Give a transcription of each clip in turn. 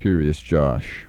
Curious Josh.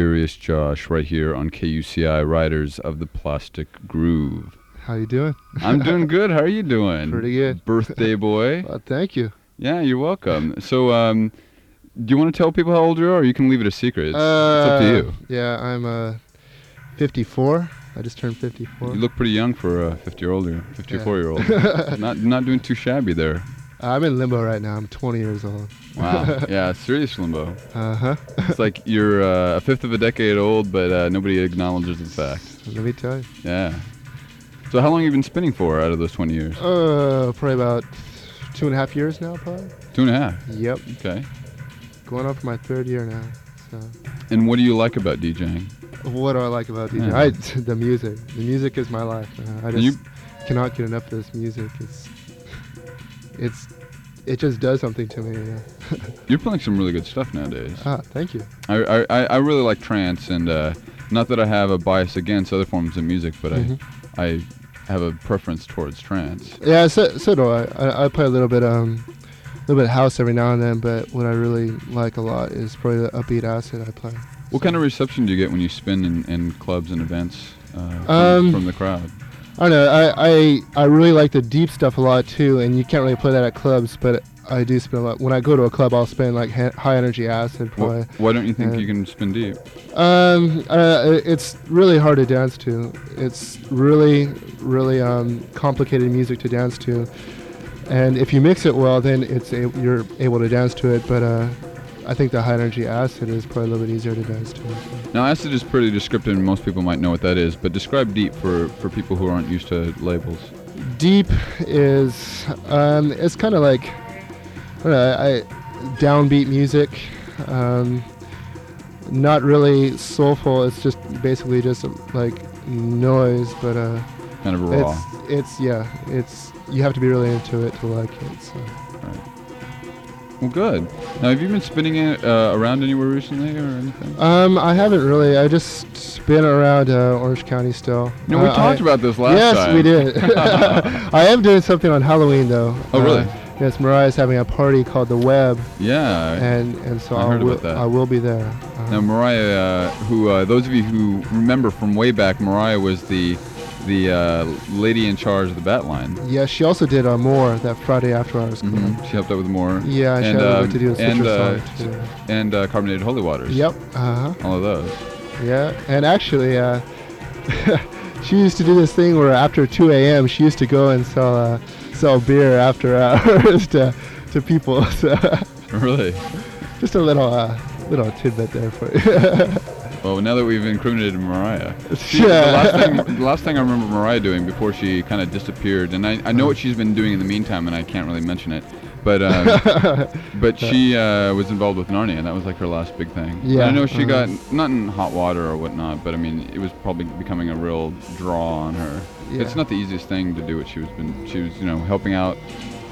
Curious Josh right here on KUCI Riders of the Plastic Groove. How you doing? I'm doing good. How are you doing? Pretty good. Birthday boy. Well, thank you. Yeah, you're welcome. So, um, do you want to tell people how old you are, or you can leave it a secret? It's, it's up to you. Yeah, I'm uh, 54. I just turned 54. You look pretty young for a 50 year old or 54 Yeah. year old. not not doing too shabby there. I'm in limbo right now. I'm 20 years old. Wow. yeah, serious limbo. Uh huh. It's like you're uh, a fifth of a decade old, but uh, nobody acknowledges the fact. Let me tell you. Yeah. So how long have you been spinning for out of those 20 years? Uh, probably about two and a half years now, probably. Two and a half. Yep. Okay. Going on for my third year now. So, And what do you like about DJing? what do I like about DJing? Yeah. I, the music. The music is my life. man. I just you- cannot get enough of this music. It's, it's, it just does something to me. You're playing some really good stuff nowadays. Ah, thank you. I, I, I really like trance, and uh, not that I have a bias against other forms of music, but Mhm. I I have a preference towards trance. Yeah, so, so do I. I. I play a little bit um, a little bit of house every now and then, but what I really like a lot is probably the upbeat acid I play. What kind of reception do you get when you spin in, in clubs and events uh, Um, from the crowd? I don't know. I, I I really like the deep stuff a lot too, and you can't really play that at clubs, but I do spend a lot. When I go to a club, I'll spend like ha- high energy acid. Probably. why don't you think uh, you can spin deep? Um, uh, it's really hard to dance to. It's really, really um, complicated music to dance to, and if you mix it well, then it's a- you're able to dance to it. But uh, I think the high energy acid is probably a little bit easier to digest. to. Now, acid is pretty descriptive, and most people might know what that is. But describe deep for, for people who aren't used to labels. Deep is um, it's kind of like I don't know, I, downbeat music. Um, not really soulful. It's just basically just like noise, but uh, Kind of raw. It's it's yeah. It's you have to be really into it to like it. So. Well, good. Now, have you been spinning it uh, around anywhere recently or anything? Um, I haven't really. I just spin around uh, Orange County still. No, we Uh, talked I- about this last yes, time. Yes, we did. I am doing something on Halloween though. Oh, really? Uh, yes, Mariah's having a party called the Web, Yeah. and and so I I will. I will be there. Now, Mariah, uh, who uh, those of you who remember from way back, Mariah was the the uh, lady in charge of the bat line. yeah, she also did uh, more that Friday after hours. club. hmm She helped out with more. Yeah, she and, had um, to do with and, uh, too. and uh, carbonated holy waters. Yep. Uh huh. All of those. Yeah, and actually, uh, she used to do this thing where after 2 a.m. she used to go and sell uh, sell beer after hours to to people. So Really. just a little uh, little tidbit there for you. Well, now that we've incriminated Mariah, she, the, last thing, the last thing I remember Mariah doing before she kind of disappeared, and I, I know what she's been doing in the meantime, and I can't really mention it, but um, but she uh, was involved with Narnia, and that was like her last big thing. Yeah, I know she uh-huh. got not in hot water or whatnot, but I mean it was probably becoming a real draw on her. Yeah. It's not the easiest thing to do what she was been. She was you know helping out,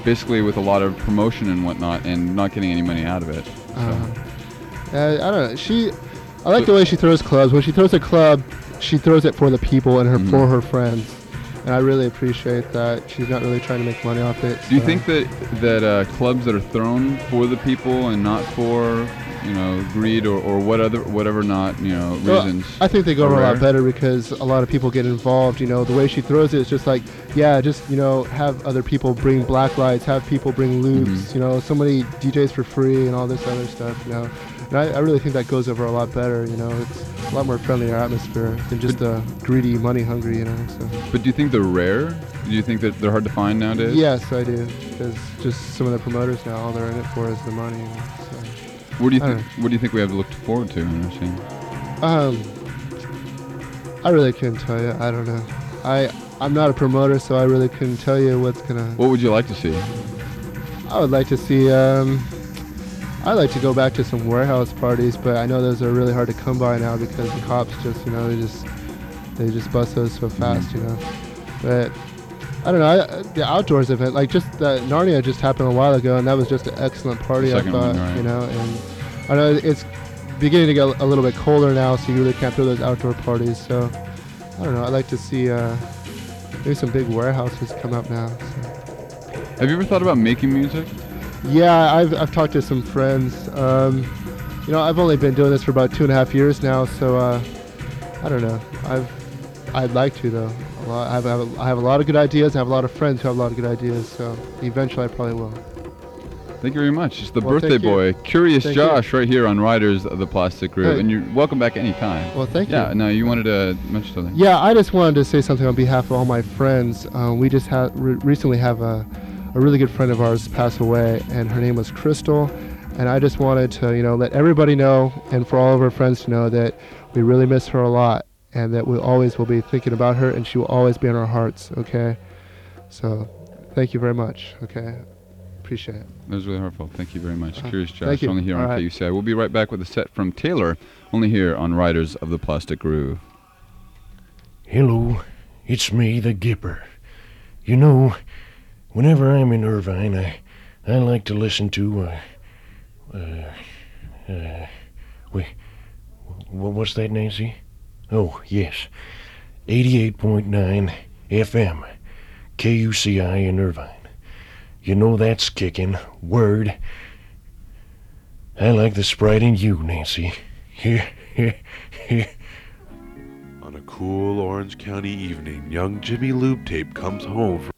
basically with a lot of promotion and whatnot, and not getting any money out of it. So. Uh, uh, I don't know. She, I like the way she throws clubs. When she throws a club, she throws it for the people and her Mhm. for her friends, and I really appreciate that. She's not really trying to make money off it. Do you think that that uh, clubs that are thrown for the people and not for you know greed or, or what other whatever not you know Well, reasons? I think they go over a lot better because a lot of people get involved. You know, the way she throws it is just like, yeah, just you know, have other people bring black lights, have people bring loops. Mhm. You know, somebody DJs for free and all this other stuff. You know, and I, I really think that goes over a lot better. You know, it's a lot more friendlier atmosphere than just a greedy, money hungry. You know, so. but do you think they're rare? Do you think that they're hard to find nowadays? Yes, I do. Because just some of the promoters now, all they're in it for is the money. You know, so. What do you think? What do you think we have to look forward to in our scene? Um, I really couldn't tell you. I don't know. I I'm not a promoter, so I really couldn't tell you what's gonna. What would you like to see? I would like to see. Um, I like to go back to some warehouse parties, but I know those are really hard to come by now because the cops just, you know, they just they just bust those so fast, you know. But I don't know. I, the outdoors event, like just that Narnia, just happened a while ago, and that was just an excellent party. I thought, one, right. you know, and I know it's beginning to get a little bit colder now, so you really can't throw those outdoor parties. So I don't know. I'd like to see uh, maybe some big warehouses come up now. So. Have you ever thought about making music? Yeah, I've, I've talked to some friends. Um, you know, I've only been doing this for about two and a half years now, so uh, I don't know. I've I'd like to though. A lot, I, have, I, have, I have a lot of good ideas. I have a lot of friends who have a lot of good ideas. So eventually, I probably will. Thank you very much. It's the Well, birthday you. boy, Curious Thank Josh, right here on Riders of the Plastic Groove, Hey. and you're welcome back anytime. Well, thank yeah. you. Yeah, no, you wanted to mention something. Yeah, I just wanted to say something on behalf of all my friends. Um, we just had re- recently have a, a really good friend of ours pass away, and her name was Crystal. And I just wanted to, you know, let everybody know, and for all of our friends to know that we really miss her a lot, and that we always will be thinking about her, and she will always be in our hearts. Okay. So, thank you very much. Okay. Appreciate it. That was really heartful. Thank you very much. Uh, Curious Josh, thank you. only here on All right. KUCI. We'll be right back with a set from Taylor, only here on Riders of the Plastic Groove. Hello, it's me, the Gipper. You know, whenever I'm in Irvine, I, I like to listen to, uh, uh, uh, wait, wh- what's that, Nancy? Oh, yes, 88.9 FM, KUCI in Irvine. You know that's kicking. Word. I like the sprite in you, Nancy. Here, here, here. On a cool Orange County evening, young Jimmy Lube Tape comes home from